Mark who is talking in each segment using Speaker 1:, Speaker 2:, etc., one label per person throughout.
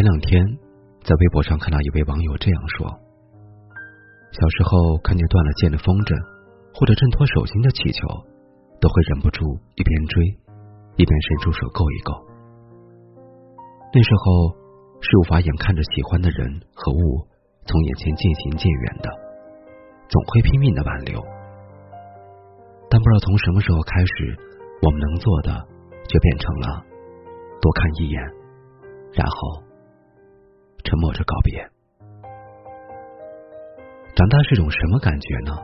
Speaker 1: 前两天在微博上看到一位网友这样说：小时候看见断了线的风筝或者挣脱手心的气球，都会忍不住一边追一边伸出手够一够。那时候是无法眼看着喜欢的人和物从眼前渐行渐远的，总会拼命的挽留。但不知道从什么时候开始，我们能做的就变成了多看一眼，然后沉默着告别。长大是种什么感觉呢？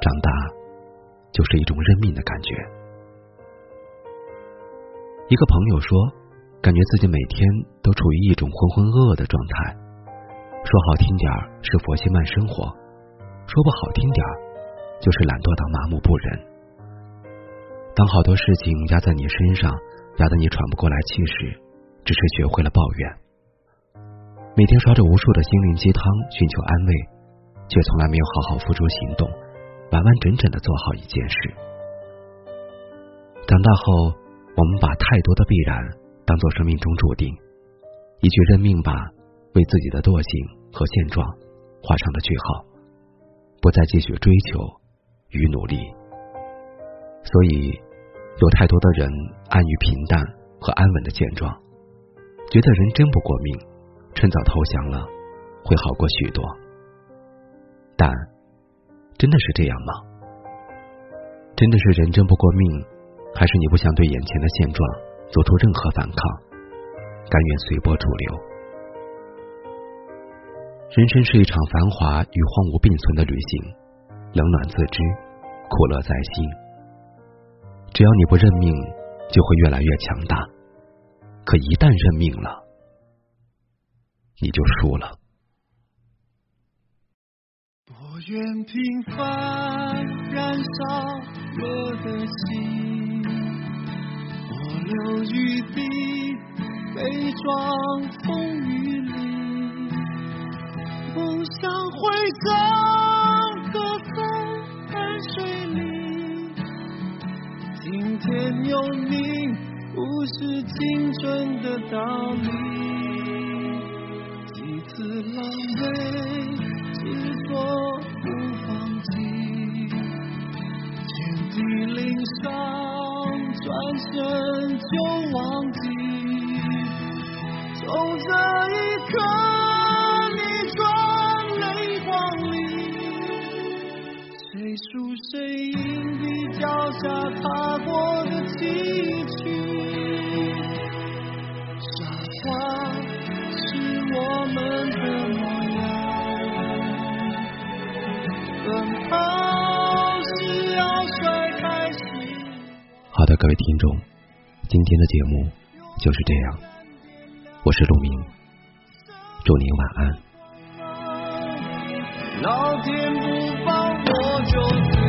Speaker 1: 长大就是一种认命的感觉。一个朋友说，感觉自己每天都处于一种浑浑噩噩的状态。说好听点儿是佛系慢生活，说不好听点儿。就是懒惰到麻木不仁。当好多事情压在你身上，压得你喘不过来气时，只是学会了抱怨。每天刷着无数的心灵鸡汤寻求安慰，却从来没有好好付诸行动，完完整整的做好一件事。长大后，我们把太多的必然当做生命中注定，一句认命吧，为自己的惰性和现状画上了句号，不再继续追求。与努力，所以有太多的人安于平淡和安稳的现状，觉得人真不过命，趁早投降了会好过许多。但真的是这样吗？真的是人争不过命，还是你不想对眼前的现状做出任何反抗，甘愿随波逐流？人生是一场繁华与荒芜并存的旅行。冷暖自知，苦乐在心。只要你不认命，就会越来越强大。可一旦认命了，你就输了。
Speaker 2: 我愿平凡燃烧我的心，我留余地悲壮风雨里，梦想会走。天有你，不是青春的道理。几次狼狈，执着不放弃，遍体鳞伤，转身就忘记。从这一刻，你转泪光里，谁输谁赢，比脚下踏过。
Speaker 1: 的崎岖各位听众，今天的节目就是这样。我是陆明，祝您晚安。
Speaker 2: 老天不帮我就。